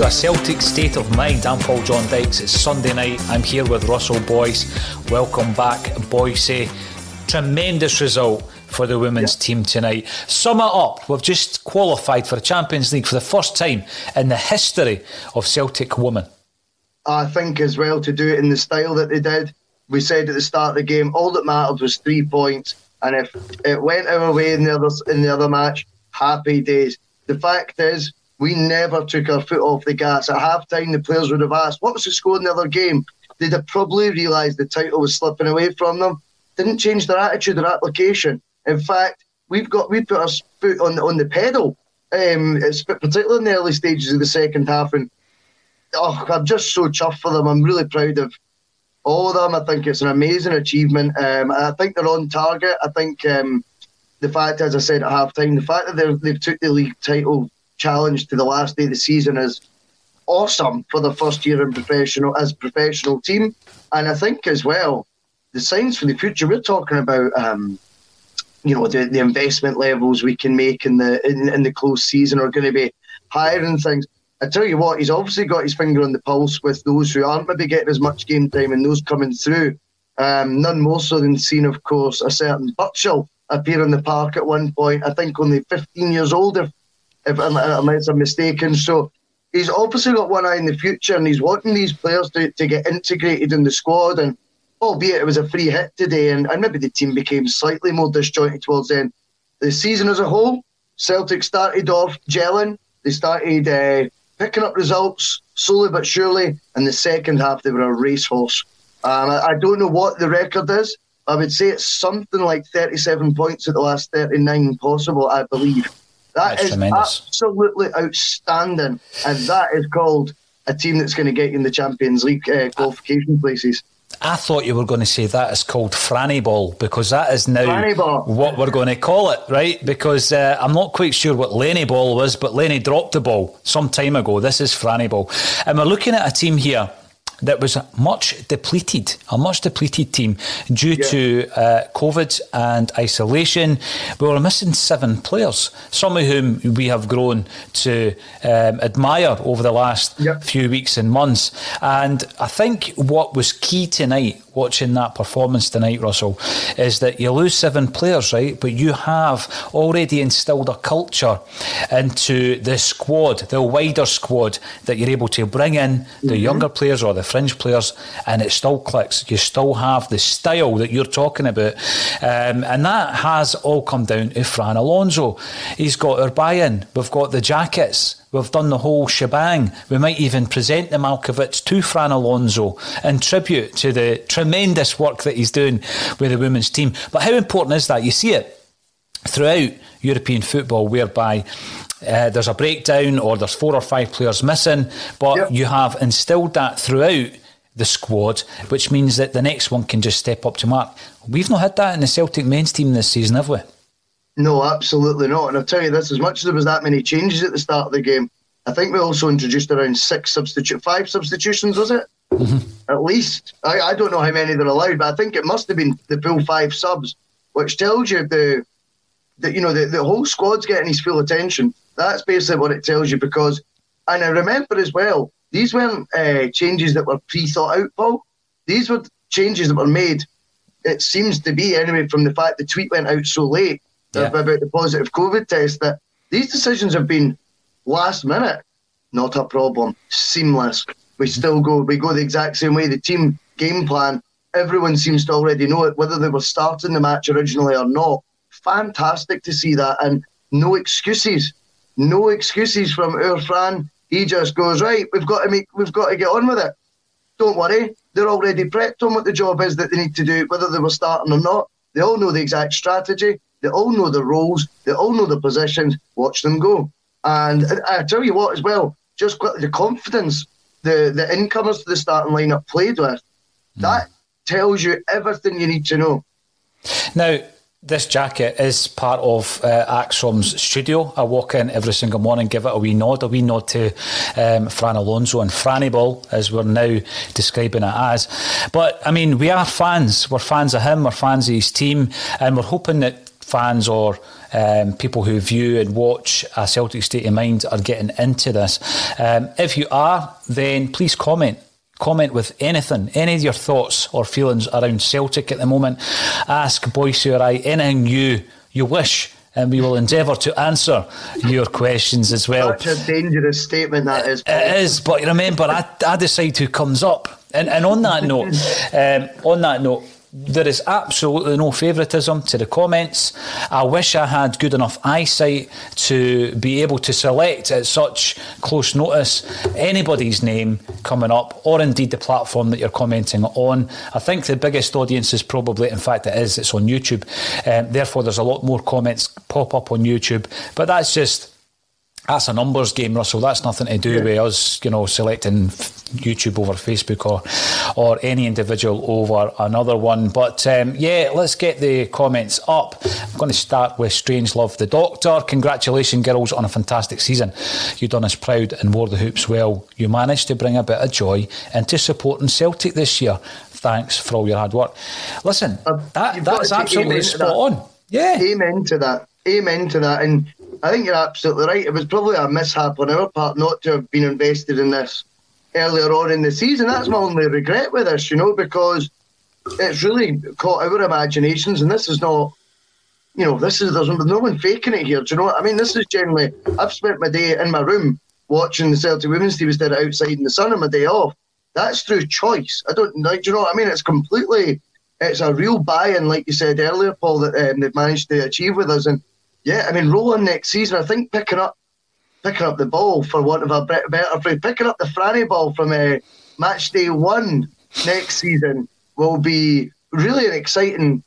To a Celtic state of mind. I'm Paul John Dykes. It's Sunday night. I'm here with Russell Boyce. Welcome back, Boyce. Eh, tremendous result for the women's team tonight. Sum it up. We've just qualified for the Champions League for the first time in the history of Celtic women. I think as well to do it in the style that they did. We said at the start of the game, all that mattered was three points, and if it went our way in the other in the other match, happy days. The fact is, we never took our foot off the gas. At half time, the players would have asked, What was the score in the other game? They'd have probably realised the title was slipping away from them. Didn't change their attitude or application. In fact, we've got we put our foot on, on the pedal, um, particularly in the early stages of the second half. And oh, I'm just so chuffed for them. I'm really proud of all of them. I think it's an amazing achievement. Um, I think they're on target. I think um, the fact, as I said at half time, the fact that they've took the league title challenge to the last day of the season is awesome for the first year in professional as professional team. And I think as well, the signs for the future. We're talking about, um, you know, the, the investment levels we can make in the in, in the close season are going to be higher and things. I tell you what, he's obviously got his finger on the pulse with those who aren't maybe getting as much game time and those coming through. Um, none more so than seeing, of course, a certain Burchill appear in the park at one point. I think only 15 years old, if if unless I'm mistaken. So he's obviously got one eye in the future, and he's wanting these players to, to get integrated in the squad. And albeit it was a free hit today, and, and maybe the team became slightly more disjointed towards the end. The season as a whole, Celtic started off gelling. They started uh, picking up results slowly but surely. And the second half, they were a racehorse. Um, I, I don't know what the record is. I would say it's something like 37 points at the last 39 possible, I believe. That That's is tremendous. absolutely outstanding, and that is called a team that's going to get you in the Champions League uh, qualification places. I thought you were going to say that is called Franny Ball because that is now what we're going to call it, right? Because uh, I'm not quite sure what Lenny Ball was, but Lenny dropped the ball some time ago. This is Franny Ball. And we're looking at a team here that was much depleted, a much depleted team due to uh, COVID and isolation. We were missing seven players, some of whom we have grown to um, admire over the last Yep. few weeks and months. And I think what was key tonight watching that performance tonight, Russell, is that you lose seven players, right? But you have already instilled a culture into the squad, the wider squad, that you're able to bring in the mm-hmm. younger players or the fringe players, and it still clicks. You still have the style that you're talking about. Um, and that has all come down to Fran Alonso. He's got our buy in, we've got the jackets. We've done the whole shebang. We might even present the Malkovich to Fran Alonso in tribute to the tremendous work that he's doing with the women's team. But how important is that? You see it throughout European football, whereby uh, there's a breakdown or there's four or five players missing, but yep. you have instilled that throughout the squad, which means that the next one can just step up to mark. We've not had that in the Celtic men's team this season, have we? No, absolutely not. And I'll tell you this: as much as there was that many changes at the start of the game, I think we also introduced around six substitute, five substitutions, was it? Mm-hmm. At least I, I don't know how many they're allowed, but I think it must have been the full five subs, which tells you the that you know the, the whole squad's getting his full attention. That's basically what it tells you because, and I remember as well, these weren't uh, changes that were pre-thought out, Paul. These were changes that were made. It seems to be anyway from the fact the tweet went out so late yeah. about the positive COVID test that these decisions have been last minute. Not a problem. Seamless. We mm-hmm. still go. We go the exact same way. The team game plan. Everyone seems to already know it, whether they were starting the match originally or not. Fantastic to see that, and no excuses. No excuses from our Fran. He just goes right. We've got to make. We've got to get on with it. Don't worry. They're already prepped on what the job is that they need to do, whether they were starting or not. They all know the exact strategy. They all know the roles. They all know the positions. Watch them go. And I tell you what, as well, just quickly, the confidence the the incomers to the starting lineup played with, mm. that tells you everything you need to know. Now, this jacket is part of uh, ACSOM's studio. I walk in every single morning, give it a wee nod, a wee nod to um, Fran Alonso and Franny Ball, as we're now describing it as. But I mean, we are fans. We're fans of him. We're fans of his team, and we're hoping that fans or um, people who view and watch a Celtic State of Mind are getting into this. Um, if you are, then please comment comment with anything, any of your thoughts or feelings around Celtic at the moment. Ask Boyce or I anything you you wish. And we will endeavour to answer your questions as well. Such a dangerous statement that is. It is, but remember, I, I decide who comes up. And, and on that note, um, on that note, there is absolutely no favouritism to the comments. I wish I had good enough eyesight to be able to select at such close notice anybody's name coming up, or indeed the platform that you're commenting on. I think the biggest audience is probably, in fact, it is, it's on YouTube. Um, therefore, there's a lot more comments pop up on YouTube. But that's just that's a numbers game, Russell. That's nothing to do yeah. with us, you know, selecting YouTube over Facebook or or any individual over another one. But um, yeah, let's get the comments up. I'm going to start with Strange Love the Doctor. Congratulations, girls, on a fantastic season. You've done us proud and wore the hoops well. You managed to bring a bit of joy into supporting Celtic this year. Thanks for all your hard work. Listen, uh, that, that's absolutely spot that. on. Yeah. Amen to that. Amen to that. And I think you're absolutely right. It was probably a mishap on our part not to have been invested in this earlier on in the season. That's my only regret with this, you know, because it's really caught our imaginations, and this is not, you know, this is there's no one faking it here. Do you know what I mean? This is generally I've spent my day in my room watching the Celtic women's team instead of outside in the sun on my day off. That's through choice. I don't know. Do you know what I mean? It's completely, it's a real buy-in, like you said earlier, Paul, that um, they've managed to achieve with us, and yeah, I mean, rolling next season, I think picking up picking up the ball for want of a better phrase, picking up the Franny ball from uh, match day one next season will be really an exciting,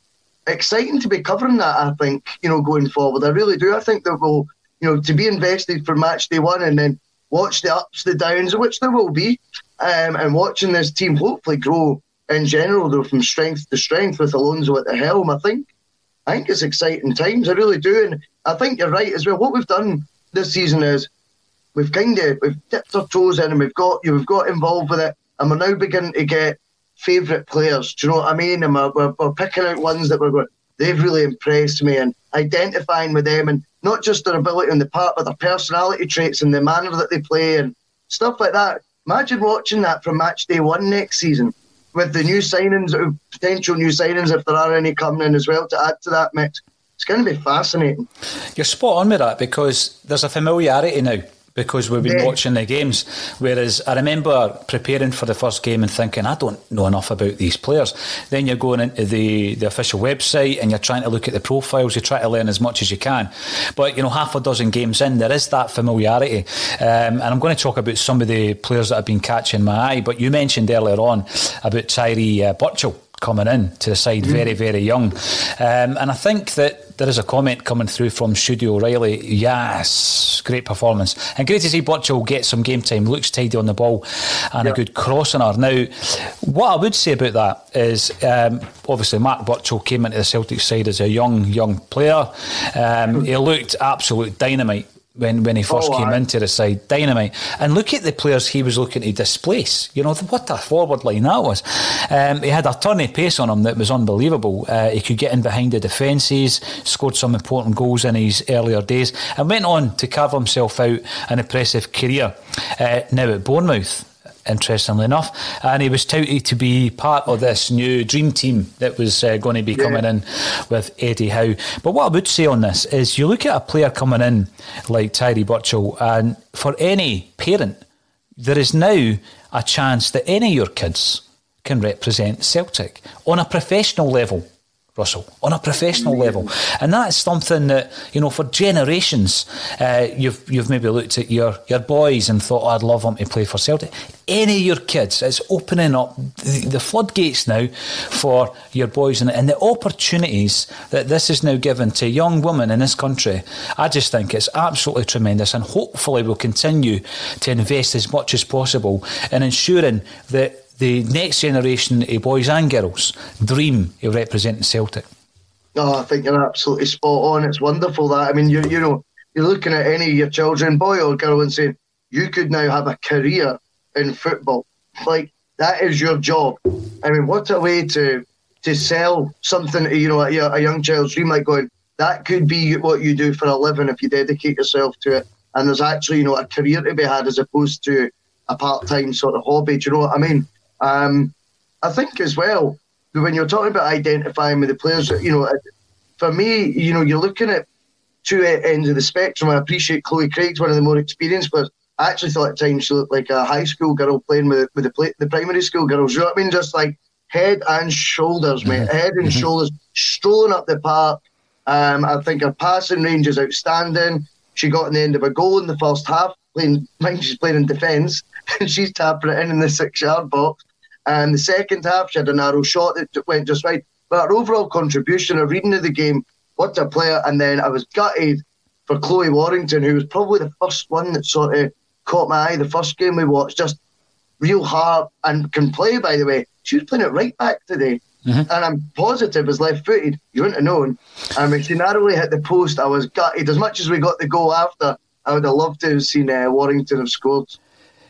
exciting to be covering that. I think you know going forward, I really do. I think that we'll you know to be invested for match day one and then watch the ups, the downs, which there will be, um, and watching this team hopefully grow in general, though from strength to strength with Alonso at the helm. I think I think it's exciting times. I really do, and I think you're right as well. What we've done this season is we've kind of we've dipped our toes in and we've got you, we've got involved with it, and we're now beginning to get favourite players. Do you know what I mean? And we're, we're, we're picking out ones that we're going. They've really impressed me, and identifying with them, and not just their ability on the part, but their personality traits and the manner that they play and stuff like that. Imagine watching that from match day one next season with the new signings, uh, potential new signings, if there are any coming in as well to add to that mix, it's going to be fascinating. You're spot on with that because there's a familiarity now because we've been Yeah. watching the games. Whereas I remember preparing for the first game and thinking, I don't know enough about these players. Then you're going into the, the official website and you're trying to look at the profiles, you try to learn as much as you can. But, you know, half a dozen games in, there is that familiarity. Um, and I'm going to talk about some of the players that have been catching my eye. But you mentioned earlier on about Tiree uh, Burchill coming in to the side very, very young. Um, and I think that there is a comment coming through from Studio O'Reilly. Yes, great performance. And great to see Burchill get some game time, looks tidy on the ball and a good crossing her. Now, what I would say about that is um, obviously Mark Burchill came into the Celtic side as a young, young player. Um, he looked absolute dynamite when, when he first Oh, came into the side. Dynamite. And look at the players he was looking to displace. You know, what a forward line that was. Um, he had a turn of pace on him that was unbelievable. Uh, he could get in behind the defences, scored some important goals in his earlier days, and went on to carve himself out an impressive career. Uh, now at Bournemouth interestingly enough. And he was touted to be part of this new dream team that was uh, going to be coming in with Eddie Howe. But what I would say on this is you look at a player coming in like Tiree Burchill, and for any parent, there is now a chance that any of your kids can represent Celtic on a professional level. Russell, on a professional level, and that's something that you know for generations. Uh, you've you've maybe looked at your your boys and thought, oh, "I'd love them to play for Celtic." Any of your kids, it's opening up the, the floodgates now for your boys and, and the opportunities that this is now given to young women in this country. I just think it's absolutely tremendous, and hopefully we'll continue to invest as much as possible in ensuring that the next generation of boys and girls dream of representing Celtic. No, I think you're absolutely spot on. It's wonderful that I mean, you you know, you're looking at any of your children, boy or girl, and saying you could now have a career in football. Like that is your job. I mean, what a way to to sell something to you know a, a young child's dream, like going that could be what you do for a living if you dedicate yourself to it. And there's actually you know a career to be had as opposed to a part time sort of hobby. Do you know what I mean? Um, I think as well when you're talking about identifying with the players, you know, for me, you know, you're looking at two ends of the spectrum. I appreciate Chloe Craig's one of the more experienced players. I actually thought at times she looked like a high school girl playing with with the play, the primary school girls. You know what I mean? Just like head and shoulders, mate. Head and shoulders, strolling up the park. Um, I think her passing range is outstanding. She got in the end of a goal in the first half. Playing, mind she's playing in defence, and she's tapping it in in the six-yard box. And the second half, she had a narrow shot that went just right. But her overall contribution, her reading of the game, what a player. And then I was gutted for Chloe Warrington, who was probably the first one that sort of caught my eye. The first game we watched, just real hard and can play, by the way. She was playing it right back today. And I'm positive as left footed. You wouldn't have known. I mean, she narrowly hit the post. I was gutted. As much as we got the goal after, I would have loved to have seen uh, Warrington have scored.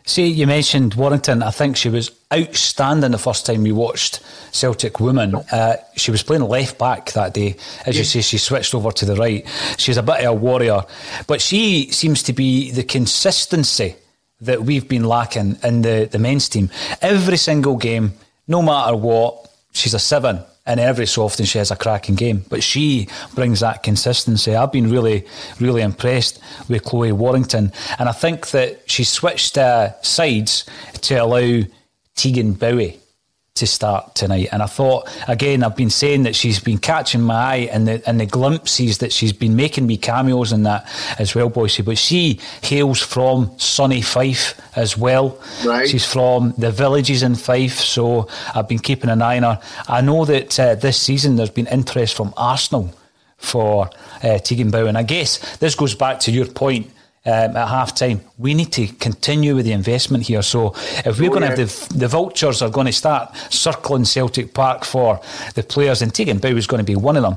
See, you mentioned Warrington. I think she was outstanding the first time we watched Celtic Women. Uh, she was playing left back that day. As you say, she switched over to the right. She's a bit of a warrior, but she seems to be the consistency that we've been lacking in the, the men's team. Every single game, no matter what, she's a seven. And every so often she has a cracking game. But she brings that consistency. I've been really, really impressed with Chloe Warrington. And I think that she switched uh, sides to allow Tegan Bowie to start tonight. And I thought, again, I've been saying that she's been catching my eye and the, and the glimpses that she's been making me cameos in that as well, Boyce. But she hails from sunny Fife as well. Right. She's from the villages in Fife, so I've been keeping an eye on her. I know that uh, this season there's been interest from Arsenal for uh, Tegan Bowie. I guess this goes back to your point um, at half time. We need to continue with the investment here. So if we're Oh, going to yeah. have the, the vultures are going to start circling Celtic Park for the players, and Tegan Bowie is going to be one of them.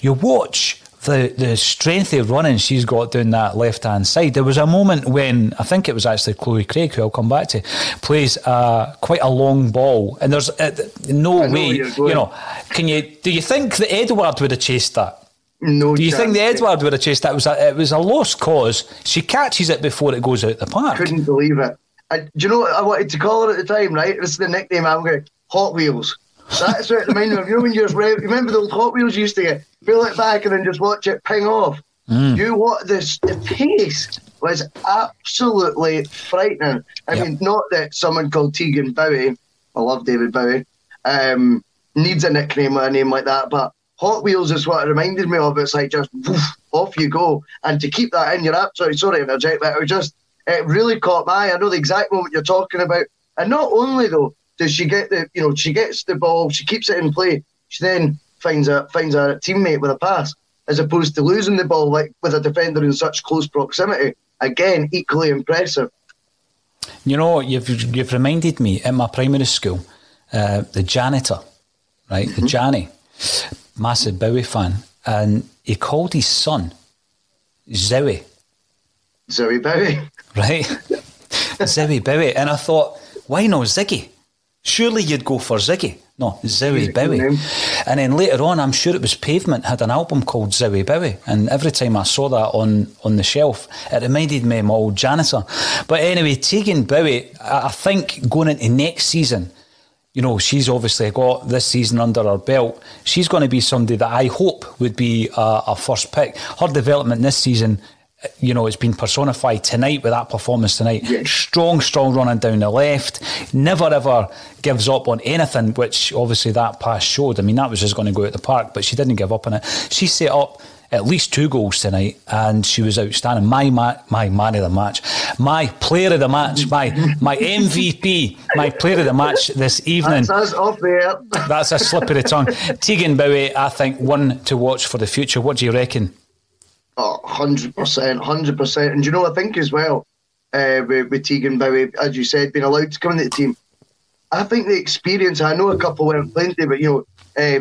You watch the, the strength of running she's got down that left hand side. There was a moment when I think it was actually Chloe Craig, who I'll come back to, plays uh, quite a long ball, and there's uh, no way, where you're going. you know. Can you do you think that Edward would have chased that? No Do you think the. Edward would have chased that? It was a, it was a lost cause. She catches it before it goes out the park. couldn't believe it. I, do you know what I wanted to call her at the time, right? This is the nickname I'm going Hot Wheels. That's what it reminded me of. You know when you just remember the old Hot Wheels used to get pull it back and then just watch it ping off. Mm. You what this the pace was absolutely frightening. I yep. mean, not that someone called Tegan Bowie, I love David Bowie, um, needs a nickname or a name like that, but Hot Wheels is what it reminded me of. It's like just woof, off you go, and to keep that in, you're absolutely sorry to interject, but it was just it really caught my eye. I know the exact moment you're talking about, and not only though does she get the you know she gets the ball, she keeps it in play, she then finds a finds a teammate with a pass as opposed to losing the ball like with a defender in such close proximity. Again, equally impressive. You know, you've you've reminded me in my primary school, uh, the janitor, right, mm-hmm. the Janny, massive Bowie fan, and he called his son Zowie. Zowie Bowie. Right, Zowie Bowie, and I thought, why not Ziggy? Surely you'd go for Ziggy. No, Zowie Bowie. And then later on, I'm sure it was Pavement had an album called Zowie Bowie. And every time I saw that on, on the shelf, it reminded me of my old janitor. But anyway, Tegan Bowie, I think going into next season, you know, she's obviously got this season under her belt. She's going to be somebody that I hope would be a, a first pick. Her development this season uh, you know, it's been personified tonight with that performance tonight. Strong, strong running down the left. Never ever gives up on anything, which obviously that pass showed. I mean, that was just going to go out the park, but she didn't give up on it. She set up at least two goals tonight, and she was outstanding. My ma- my man of the match, my player of the match, my my MVP, my player of the match this evening. That's off there. That's a slip of the tongue. Tegan Bowie, I think, one to watch for the future. What do you reckon? Oh, 100%, 100%. And you know, I think as well, uh, with, with Tegan Bowie, as you said, being allowed to come into the team, I think the experience, I know a couple went plenty, but you know, uh,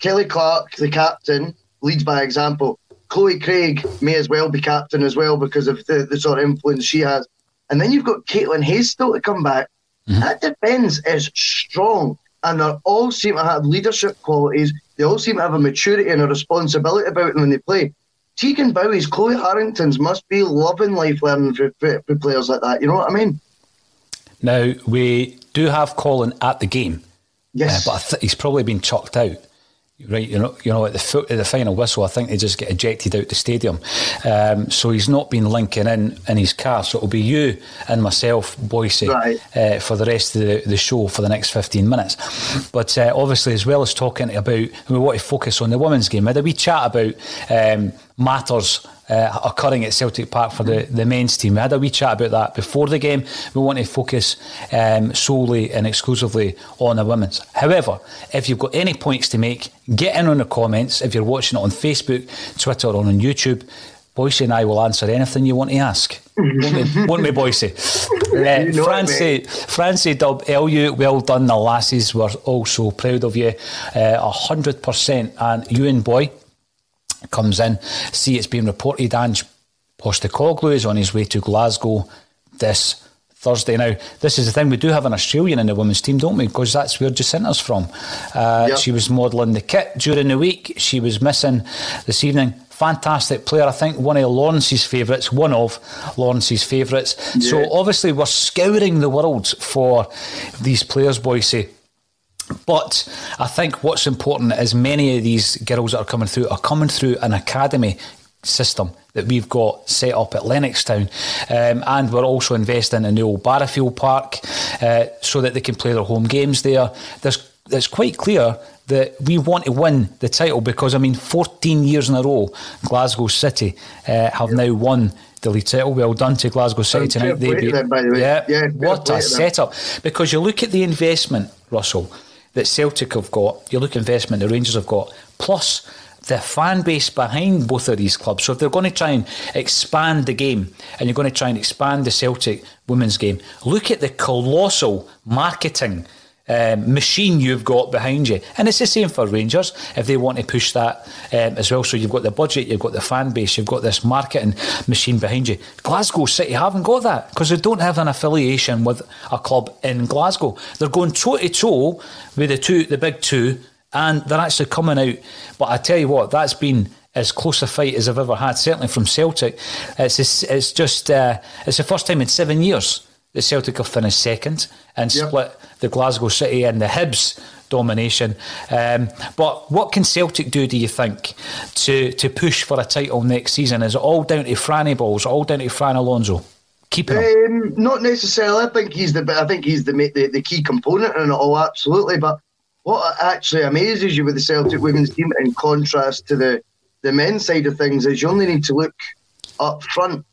Kelly Clark, the captain, leads by example. Chloe Craig may as well be captain as well because of the, the sort of influence she has. And then you've got Caitlin Hayes still to come back. Mm-hmm. That defence is strong and they all seem to have leadership qualities. They all seem to have a maturity and a responsibility about them when they play. Tegan Bowie's, Chloe Warrington's must be loving life learning for, for, for, players like that. You know what I mean? Now, we do have Colin at the game. Yes. Uh, but th- he's probably been chucked out. Right, you know, you know, at the foot, at the final whistle, I think they just get ejected out the stadium. Um, so he's not been linking in in his car. So it'll be you and myself, Boyce, right. uh, for the rest of the, the, show for the next fifteen minutes. But uh, obviously, as well as talking about, we want to focus on the women's game. We had a wee chat about um, matters uh, occurring at Celtic Park for the, the men's team. We had a wee chat about that before the game. We want to focus um, solely and exclusively on the women's. However, if you've got any points to make, get in on the comments. If you're watching it on Facebook, Twitter, or on YouTube, Boyce and I will answer anything you want to ask. won't, we, won't we, Boyce? Uh, Francie, Francie Dub, LU, well done, the lasses. were also proud of you. Uh, a hundred percent. And you and boy, comes in. See, it's been reported Ange Postecoglou is on his way to Glasgow this Thursday. Now, this is the thing, we do have an Australian in the women's team, don't we? Because that's where Jacinta's from. Uh, yep. She was modelling the kit during the week. She was missing this evening. Fantastic player. I think one of Lawrence's favourites, one of Lawrence's favourites. Yeah. So obviously we're scouring the world for these players, Boyce. But I think what's important is many of these girls that are coming through are coming through an academy system that we've got set up at Lennoxtown. Um, and we're also investing in the old Barrowfield Park uh, so that they can play their home games there. There's, it's quite clear that we want to win the title because, I mean, 14 years in a row, Glasgow City uh, have now won the league title. Well done to Glasgow City tonight. They them, by the way. Yeah, yeah what a setup. Because you look at the investment, Russell that Celtic have got, you look investment the Rangers have got, plus the fan base behind both of these clubs. So if they're going to try and expand the game and you're going to try and expand the Celtic women's game, look at the colossal marketing um, machine you've got behind you. And it's the same for Rangers if they want to push that um, as well. So you've got the budget, you've got the fan base, you've got this marketing machine behind you. Glasgow City haven't got that because they don't have an affiliation with a club in Glasgow. They're going toe to toe with the two, the big two, and they're actually coming out. But I tell you what, that's been as close a fight as I've ever had, certainly from Celtic. It's it's just uh, it's the first time in seven years that Celtic have finished second and yep. split the Glasgow City and the Hibs domination. Um, but what can Celtic do, do you think, to, to push for a title next season? Is it all down to Franny Balls, all down to Fran Alonso? Keeping um, not necessarily. I think he's the. I think he's the, the the key component in it all. Absolutely, but what actually amazes you with the Celtic women's team, in contrast to the the men's side of things, is you only need to look up front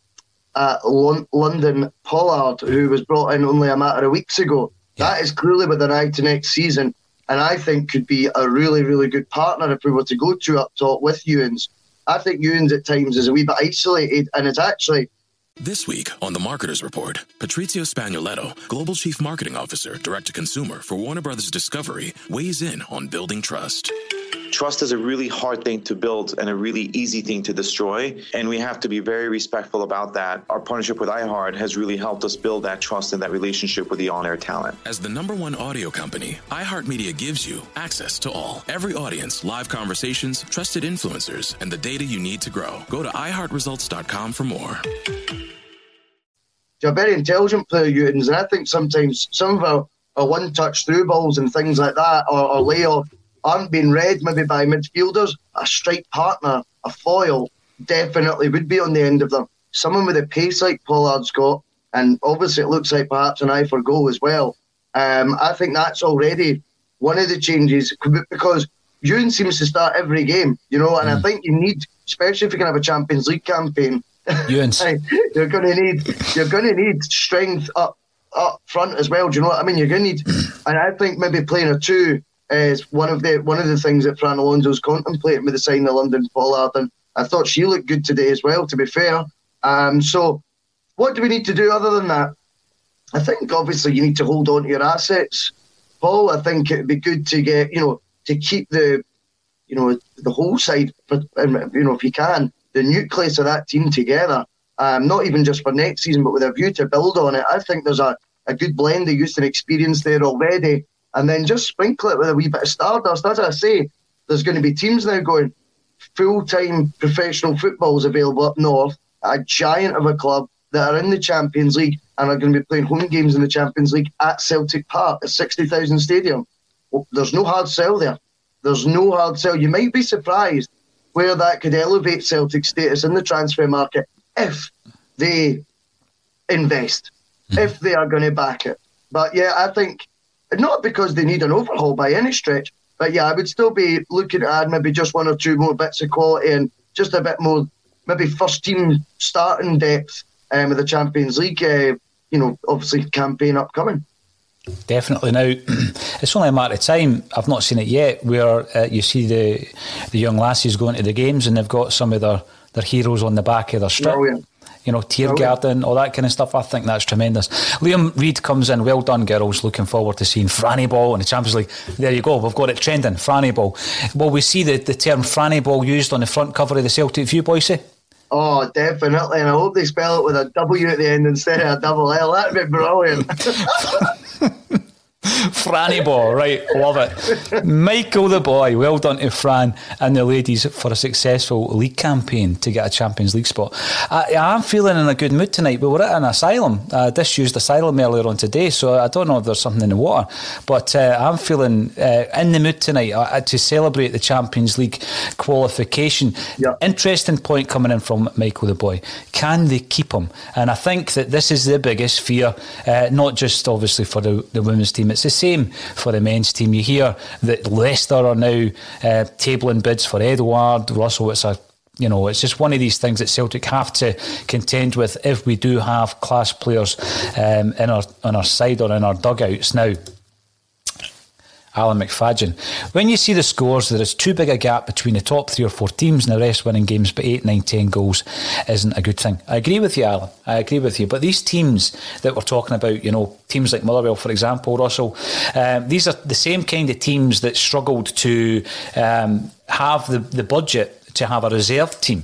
at London Pollard, who was brought in only a matter of weeks ago. Yeah. That is clearly with an eye to next season, and I think could be a really, really good partner if we were to go to up top with Ewens. I think Ewens at times is a wee bit isolated, and it's actually this week on The Marketer's Report, Patrizia Spagnoletto, Global Chief Marketing Officer, Direct to Consumer for Warner Brothers Discovery, weighs in on building trust. Trust is a really hard thing to build and a really easy thing to destroy. And we have to be very respectful about that. Our partnership with iHeart has really helped us build that trust and that relationship with the on air talent. As the number one audio company, iHeartMedia gives you access to all, every audience, live conversations, trusted influencers, and the data you need to grow. Go to iHeartResults.com for more. You're a very intelligent player, Ewens, and I think sometimes some of our, our one touch through balls and things like that, or, or layoff, aren't being read maybe by midfielders. A strike partner, a foil, definitely would be on the end of them. Someone with a pace like Pollard's got, and obviously it looks like perhaps an eye for goal as well. Um, I think that's already one of the changes because Ewan seems to start every game, you know, and mm. I think you need, especially if you can have a Champions League campaign, you're going to need you're going to need strength up up front as well. Do you know what I mean? You're going to need, and I think maybe playing a two is one of the one of the things that Fran Alonso's contemplating with the signing of London Pollard, and I thought she looked good today as well. To be fair, um, so what do we need to do other than that? I think obviously you need to hold on to your assets, Paul. I think it'd be good to get you know to keep the you know the whole side, but you know if you can the nucleus of that team together, um, not even just for next season, but with a view to build on it. I think there's a, a good blend of youth and experience there already. And then just sprinkle it with a wee bit of stardust. As I say, there's going to be teams now going full time professional footballs available up north, a giant of a club that are in the Champions League and are going to be playing home games in the Champions League at Celtic Park, a 60,000 stadium. Well, there's no hard sell there. There's no hard sell. You might be surprised where that could elevate Celtic status in the transfer market if they invest, mm. if they are going to back it. But yeah, I think not because they need an overhaul by any stretch, but yeah, I would still be looking to add maybe just one or two more bits of quality and just a bit more, maybe first team starting depth um, with the Champions League, uh, you know, obviously campaign upcoming. Definitely. Now, it's only a matter of time. I've not seen it yet. Where uh, you see the the young lassies going to the games and they've got some of their, their heroes on the back of their strip. You know, Tiergarten, all that kind of stuff. I think that's tremendous. Liam Reid comes in. Well done, girls. Looking forward to seeing Franny Ball in the Champions League. There you go. We've got it trending. Franny Ball. Will we see the, the term Franny Ball used on the front cover of the Celtic View, Boyce? Eh? Oh, definitely. And I hope they spell it with a W at the end instead of a double L. That'd be brilliant. Franny ball, right? Love it. Michael the boy, well done to Fran and the ladies for a successful league campaign to get a Champions League spot. I, am feeling in a good mood tonight. but We were at an asylum, uh, disused asylum earlier on today, so I don't know if there's something in the water, but uh, I'm feeling uh, in the mood tonight uh, to celebrate the Champions League qualification. Yep. Interesting point coming in from Michael the boy. Can they keep him? And I think that this is the biggest fear, uh, not just obviously for the, the women's team it's the same for the men's team. You hear that Leicester are now uh, tabling bids for Edward Russell. It's a you know, it's just one of these things that Celtic have to contend with if we do have class players um, in our on our side or in our dugouts now. Alan McFadgen. When you see the scores, there is too big a gap between the top three or four teams and the rest winning games, but eight, nine, ten goals isn't a good thing. I agree with you, Alan. I agree with you. But these teams that we're talking about, you know, teams like Motherwell, for example, Russell, um, these are the same kind of teams that struggled to um, have the, the budget to have a reserve team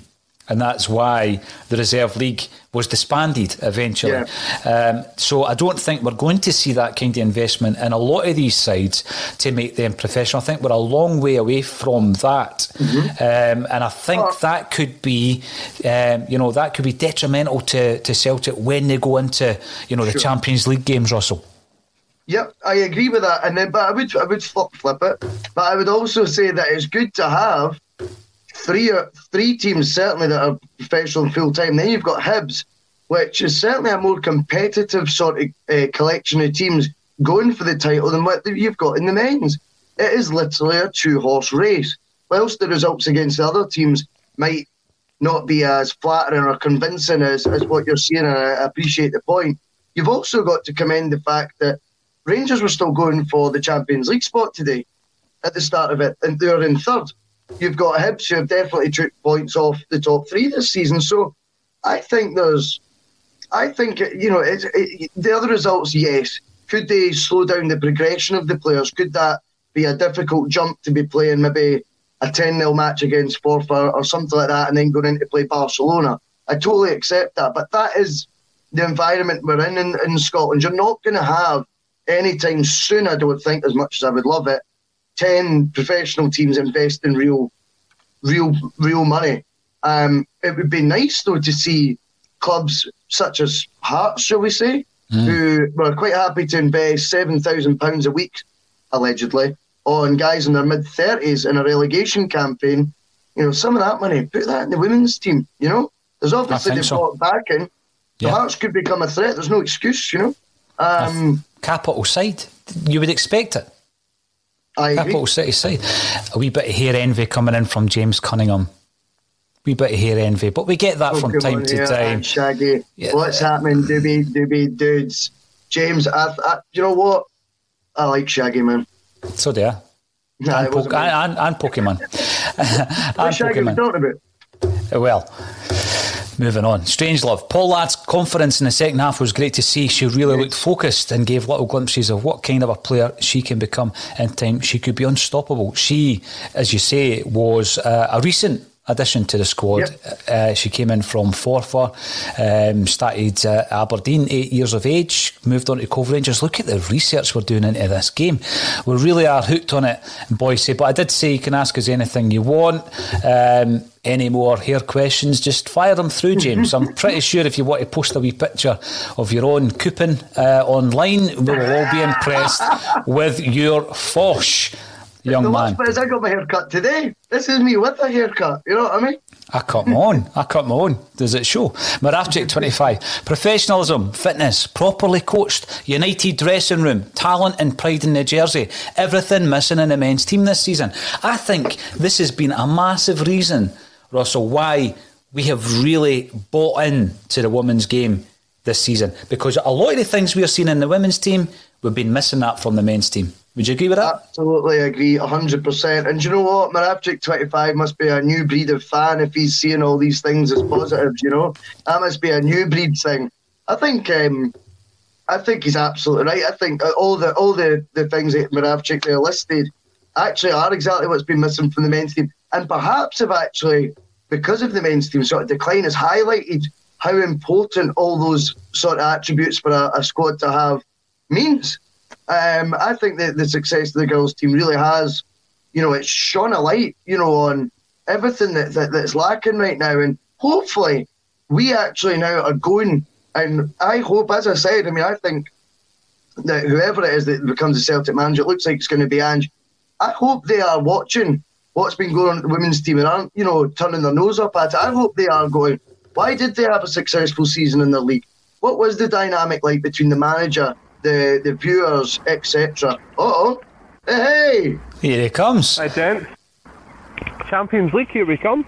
and that's why the reserve league was disbanded eventually. Yeah. Um, so I don't think we're going to see that kind of investment in a lot of these sides to make them professional. I think we're a long way away from that, mm-hmm. um, and I think oh. that could be, um, you know, that could be detrimental to, to Celtic when they go into, you know, the sure. Champions League games, Russell. Yep, I agree with that. And then, but I would, I would flip, flip it. But I would also say that it's good to have three uh, three teams certainly that are professional and full time. Then you've got Hibs, which is certainly a more competitive sort of uh, collection of teams going for the title than what you've got in the men's. It is literally a two horse race. Whilst the results against the other teams might not be as flattering or convincing as, as what you're seeing, and I appreciate the point, you've also got to commend the fact that Rangers were still going for the Champions League spot today at the start of it, and they're in third. You've got Hibs who have definitely took points off the top three this season. So I think there's, I think, you know, it, it, the other results, yes. Could they slow down the progression of the players? Could that be a difficult jump to be playing maybe a 10 0 match against Forfar or something like that and then going in to play Barcelona? I totally accept that. But that is the environment we're in in, in Scotland. You're not going to have anytime soon, I don't think, as much as I would love it, 10 professional teams invest in real, real, real money. Um, it would be nice though to see clubs such as Hearts, shall we say, mm. who were quite happy to invest seven thousand pounds a week, allegedly, on guys in their mid thirties in a relegation campaign. You know, some of that money, put that in the women's team. You know, there's obviously they've so. back in. The yeah. Hearts could become a threat. There's no excuse. You know, um, capital side. You would expect it. I Capital City side. A wee bit of hair envy coming in from James Cunningham. Wee bit of hair envy, but we get that oh, from time to time. Shaggy, yeah. what's happening? Doobie, doobie, dudes. James, I, I, you know what? I like Shaggy, man. So do I. Nah, and, po- and, and, and, Pokemon. and Shaggy Pokemon. talking about? Well, Moving on. Strange love. Paul Ladd's confidence in the second half was great to see. She really looked focused and gave little glimpses of what kind of a player she can become in time. She could be unstoppable. She, as you say, was uh, a recent addition to the squad. Yep. Uh, she came in from Forfar, um, started uh, Aberdeen, eight years of age, moved on to Cove Rangers. Look at the research we're doing into this game. We really are hooked on it, Boyce. But I did say you can ask us anything you want. Um, any more hair questions, just fire them through, James. I'm pretty sure if you want to post a wee picture of your own coupon uh, online, we will all be impressed with your fosh young the man. But I got my haircut today. This is me with a haircut. You know what I mean? Ah, I cut my own. I ah, cut my own. Does it show? Marafchik 25. Professionalism, fitness, properly coached, united dressing room, talent and pride in the jersey. Everything missing in the men's team this season. I think this has been a massive reason, Russell, why we have really bought in to the women's game this season. Because a lot of the things we are seeing in the women's team, we've been missing that from the men's team. Would you agree with that? Absolutely agree, 100%. And you know what? Marabchik25 must be a new breed of fan if he's seeing all these things as positives, you know? That must be a new breed thing. I think um, I think he's absolutely right. I think all the all the, the things that Moravchik there listed actually are exactly what's been missing from the men's team. And perhaps have actually, because of the men's team sort of decline, has highlighted how important all those sort of attributes for a, a squad to have means. Um, I think that the success of the girls' team really has, you know, it's shone a light, you know, on everything that, that that's lacking right now. And hopefully, we actually now are going. And I hope, as I said, I mean, I think that whoever it is that becomes a Celtic manager, it looks like it's going to be Ange. I hope they are watching what's been going on at the women's team and aren't, you know, turning their nose up at it. I hope they are going, why did they have a successful season in the league? What was the dynamic like between the manager the the viewers, etc. Oh, hey! Here he comes. Hi, Dent. Champions League, here we come.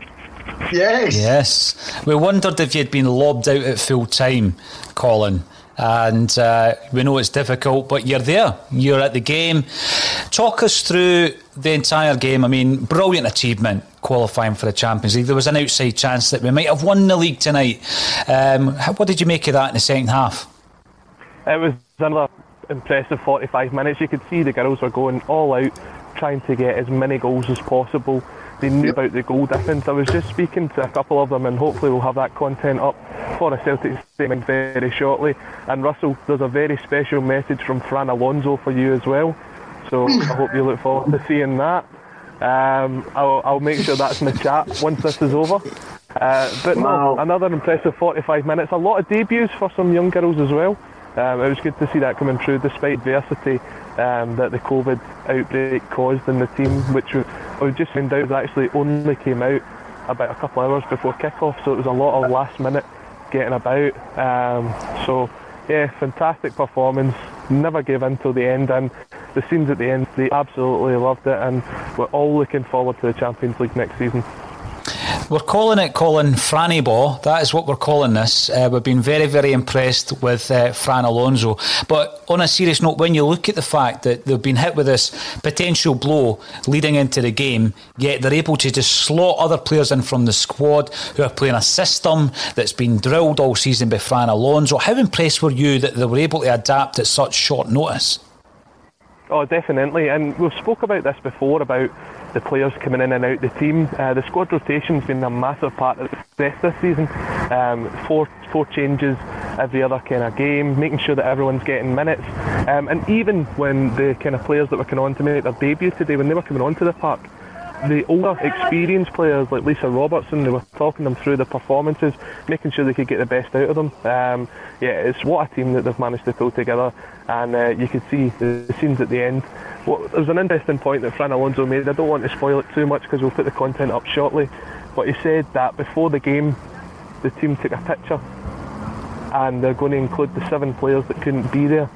Yes. Yes. We wondered if you'd been lobbed out at full time, Colin. And uh, we know it's difficult, but you're there. You're at the game. Talk us through the entire game. I mean, brilliant achievement qualifying for the Champions League. There was an outside chance that we might have won the league tonight. Um, what did you make of that in the second half? It was another impressive 45 minutes. You could see the girls were going all out, trying to get as many goals as possible. they knew about the goal difference. I was just speaking to a couple of them, and hopefully we'll have that content up for a Celtic statement very shortly. And Russell, there's a very special message from Fran Alonso for you as well. So I hope you look forward to seeing that. Um, I'll, I'll, make sure that's in the chat once this is over. Uh, but wow. no, another impressive 45 minutes. A lot of debuts for some young girls as well. Um, it was good to see that coming through despite adversity um, that the COVID outbreak caused in the team, which we, we just found out actually only came out about a couple of hours before kick-off, so it was a lot of last minute getting about. Um, so yeah, fantastic performance. Never gave in till the end, and the scenes at the end, they absolutely loved it, and we're all looking forward to the Champions League next season. We're calling it Colin Franny Ball. That is what we're calling this. Uh, we've been very, very impressed with uh, Fran Alonso. But on a serious note, when you look at the fact that they've been hit with this potential blow leading into the game, yet they're able to just slot other players in from the squad who are playing a system that's been drilled all season by Fran Alonso, how impressed were you that they were able to adapt at such short notice? Oh, definitely. And we've spoke about this before about the players coming in and out the team. Uh, the squad rotation's been a massive part of the success this season. Um, four four changes every other kind of game, making sure that everyone's getting minutes. Um, and even when the kind of players that were coming on to make their debut today, when they were coming onto the park, the older, experienced players like Lisa Robertson, they were talking them through the performances, making sure they could get the best out of them. Um, yeah, it's what a team that they've managed to pull together, and uh, you could see the scenes at the end. Well, there's an interesting point that Fran Alonso made. I don't want to spoil it too much because we'll put the content up shortly. But he said that before the game, the team took a picture, and they're going to include the seven players that couldn't be there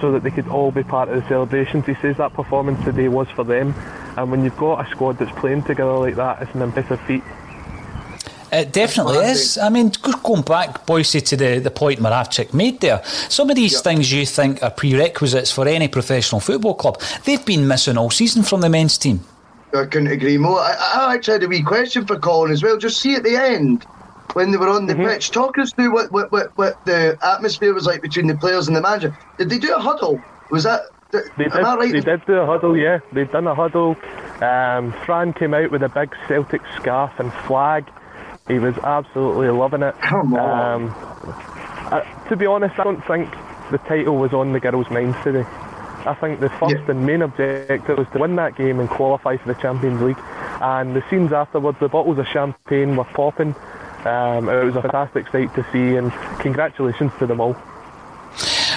so that they could all be part of the celebrations. He says that performance today was for them, and when you've got a squad that's playing together like that, it's an impressive feat. It definitely is. I mean, going back, Boycey, to the, the point Moravcik made there, some of these yep. things you think are prerequisites for any professional football club, they've been missing all season from the men's team. I couldn't agree more. I, I actually had a wee question for Colin as well. Just see at the end, when they were on the mm-hmm. pitch, talk us through what, what, what, what the atmosphere was like between the players and the manager. Did they do a huddle? Was that they did, right? they did do a huddle, yeah. They'd done a huddle. Um, Fran came out with a big Celtic scarf and flag. He was absolutely loving it. Come on. Um, uh, to be honest, I don't think the title was on the girls' minds today. I think the first yeah. and main objective was to win that game and qualify for the Champions League. And the scenes afterwards, the bottles of champagne were popping. Um, it was a fantastic sight to see, and congratulations to them all.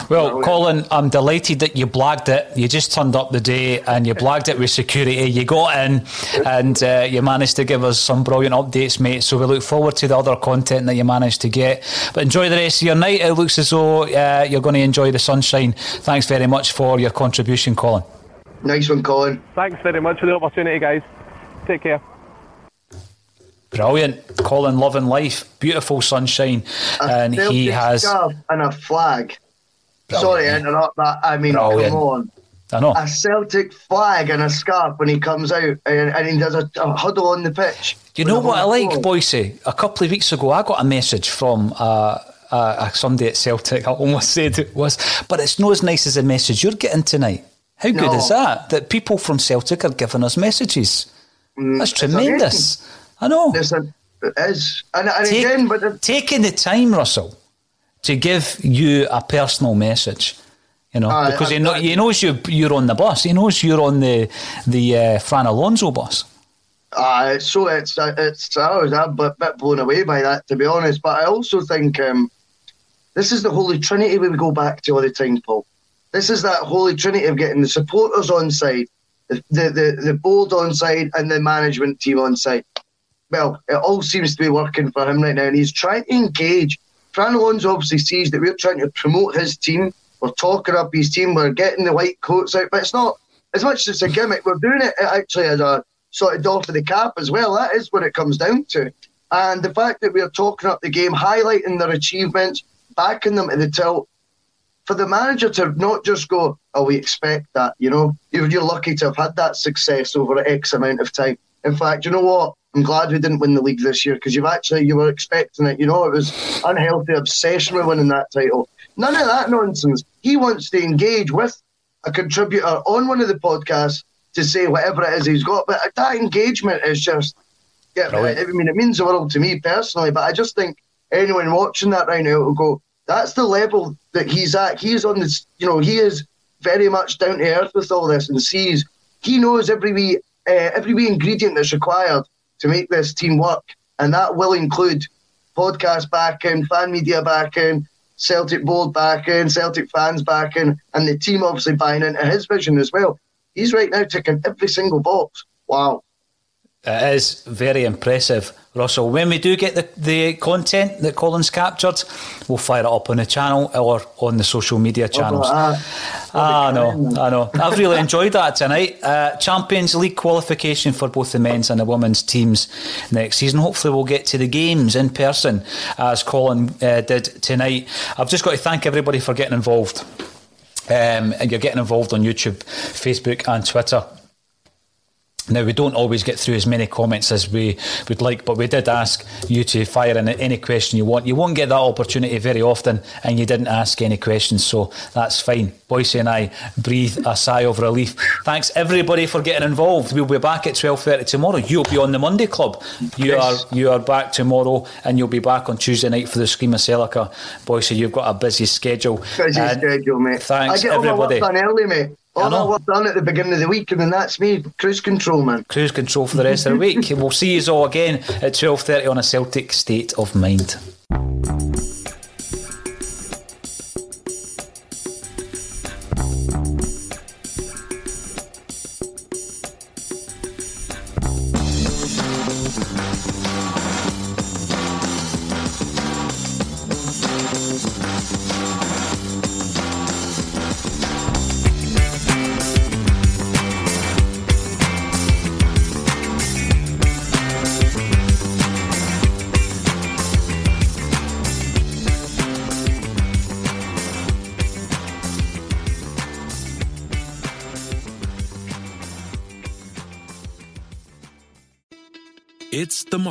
Well, Colin, I'm delighted that you blagged it. You just turned up the day and you blagged it with security. You got in and uh, you managed to give us some brilliant updates, mate. So we look forward to the other content that you managed to get. But enjoy the rest of your night. It looks as though uh, you're going to enjoy the sunshine. Thanks very much for your contribution, Colin. Nice one, Colin. Thanks very much for the opportunity, guys. Take care. Brilliant. Colin loving life. Beautiful sunshine. A and he has. And a flag. Sorry to interrupt that. I mean, Brilliant. come on. I know. A Celtic flag and a scarf when he comes out and, and he does a, a, huddle on the pitch. You know what I like, Boycey? A couple of weeks ago, I got a message from uh, uh, somebody at Celtic. I almost said it was, but it's not as nice as the message you're getting tonight. How good no. is that? That people from Celtic are giving us messages. Mm, That's tremendous. I know. Listen, it is. And, and Take, again, but the, taking the time, Russell to give you a personal message. You know, uh, because he, know, he knows you, you're on the bus. He knows you're on the the uh, Fran Alonso bus. Uh, so it's uh, it's I was a bit, bit blown away by that to be honest. But I also think um, this is the holy trinity we go back to all the time, Paul. This is that holy trinity of getting the supporters on side, the, the, the board on side, and the management team on side. Well, it all seems to be working for him right now, and he's trying to engage Fran Alonso obviously sees that we're trying to promote his team. We're talking up his team. We're getting the white coats out, but it's not as much as it's a gimmick. We're doing it actually as a sort of doff of the cap as well. That is what it comes down to. And the fact that we're talking up the game, highlighting their achievements, backing them to the tilt, for the manager to not just go, oh, we expect that, you know, you're, you're lucky to have had that success over X amount of time. In fact, you know what? I'm glad we didn't win the league this year because you've actually you were expecting it. You know, it was unhealthy obsession with winning that title. None of that nonsense. He wants to engage with a contributor on one of the podcasts to say whatever it is he's got. But that engagement is just, yeah, Brilliant. I mean, it means the world to me personally. But I just think anyone watching that right now will go, that's the level that he's at. He's on this, you know, he is very much down to earth with all this and sees, he knows every wee, uh, every wee ingredient that's required to make this team work. And that will include podcast backing, fan media backing, Celtic board backing, Celtic fans backing, and the team obviously buying into his vision as well. He's right now ticking every single box. Wow. It is very impressive, Russell. When we do get the, the content that Colin's captured, we'll fire it up on the channel or on the social media channels. ah, I know, I know. I've really enjoyed that tonight. Uh, Champions League qualification for both the men's and the women's teams next season. Hopefully, we'll get to the games in person as Colin uh, did tonight. I've just got to thank everybody for getting involved. Um, and you're getting involved on YouTube, Facebook, and Twitter. Now, we don't always get through as many comments as we would like, but we did ask you to fire in any question you want. You won't get that opportunity very often, and you didn't ask any questions, so that's fine. Boyce and I breathe a sigh of relief. Thanks everybody for getting involved. We'll be back at twelve thirty tomorrow. You'll be on the Monday Club. You Yes. are you are back tomorrow, and you'll be back on Tuesday night for the Scream of Celica. Boyce, you've got a busy schedule. Busy And schedule, mate. Thanks I get all my everybody. work done early, mate. Oh, I All know. my work done at the beginning of the week, and then that's me. Cruise control, man. cruise control for the rest of the week. We'll see you all again at 12.30 on a Celtic State of Mind.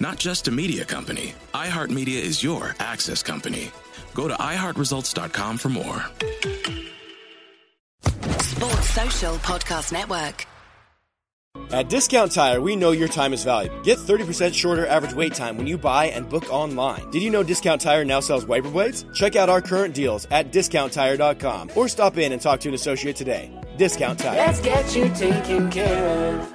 Not just a media company, iHeartMedia is your access company. Go to iHeartResults.com for more. Sports Social Podcast Network. At Discount Tire, we know your time is valuable. Get 30% shorter average wait time when you buy and book online. Did you know Discount Tire now sells wiper blades? Check out our current deals at discounttire.com or stop in and talk to an associate today. Discount Tire. Let's get you taken care of.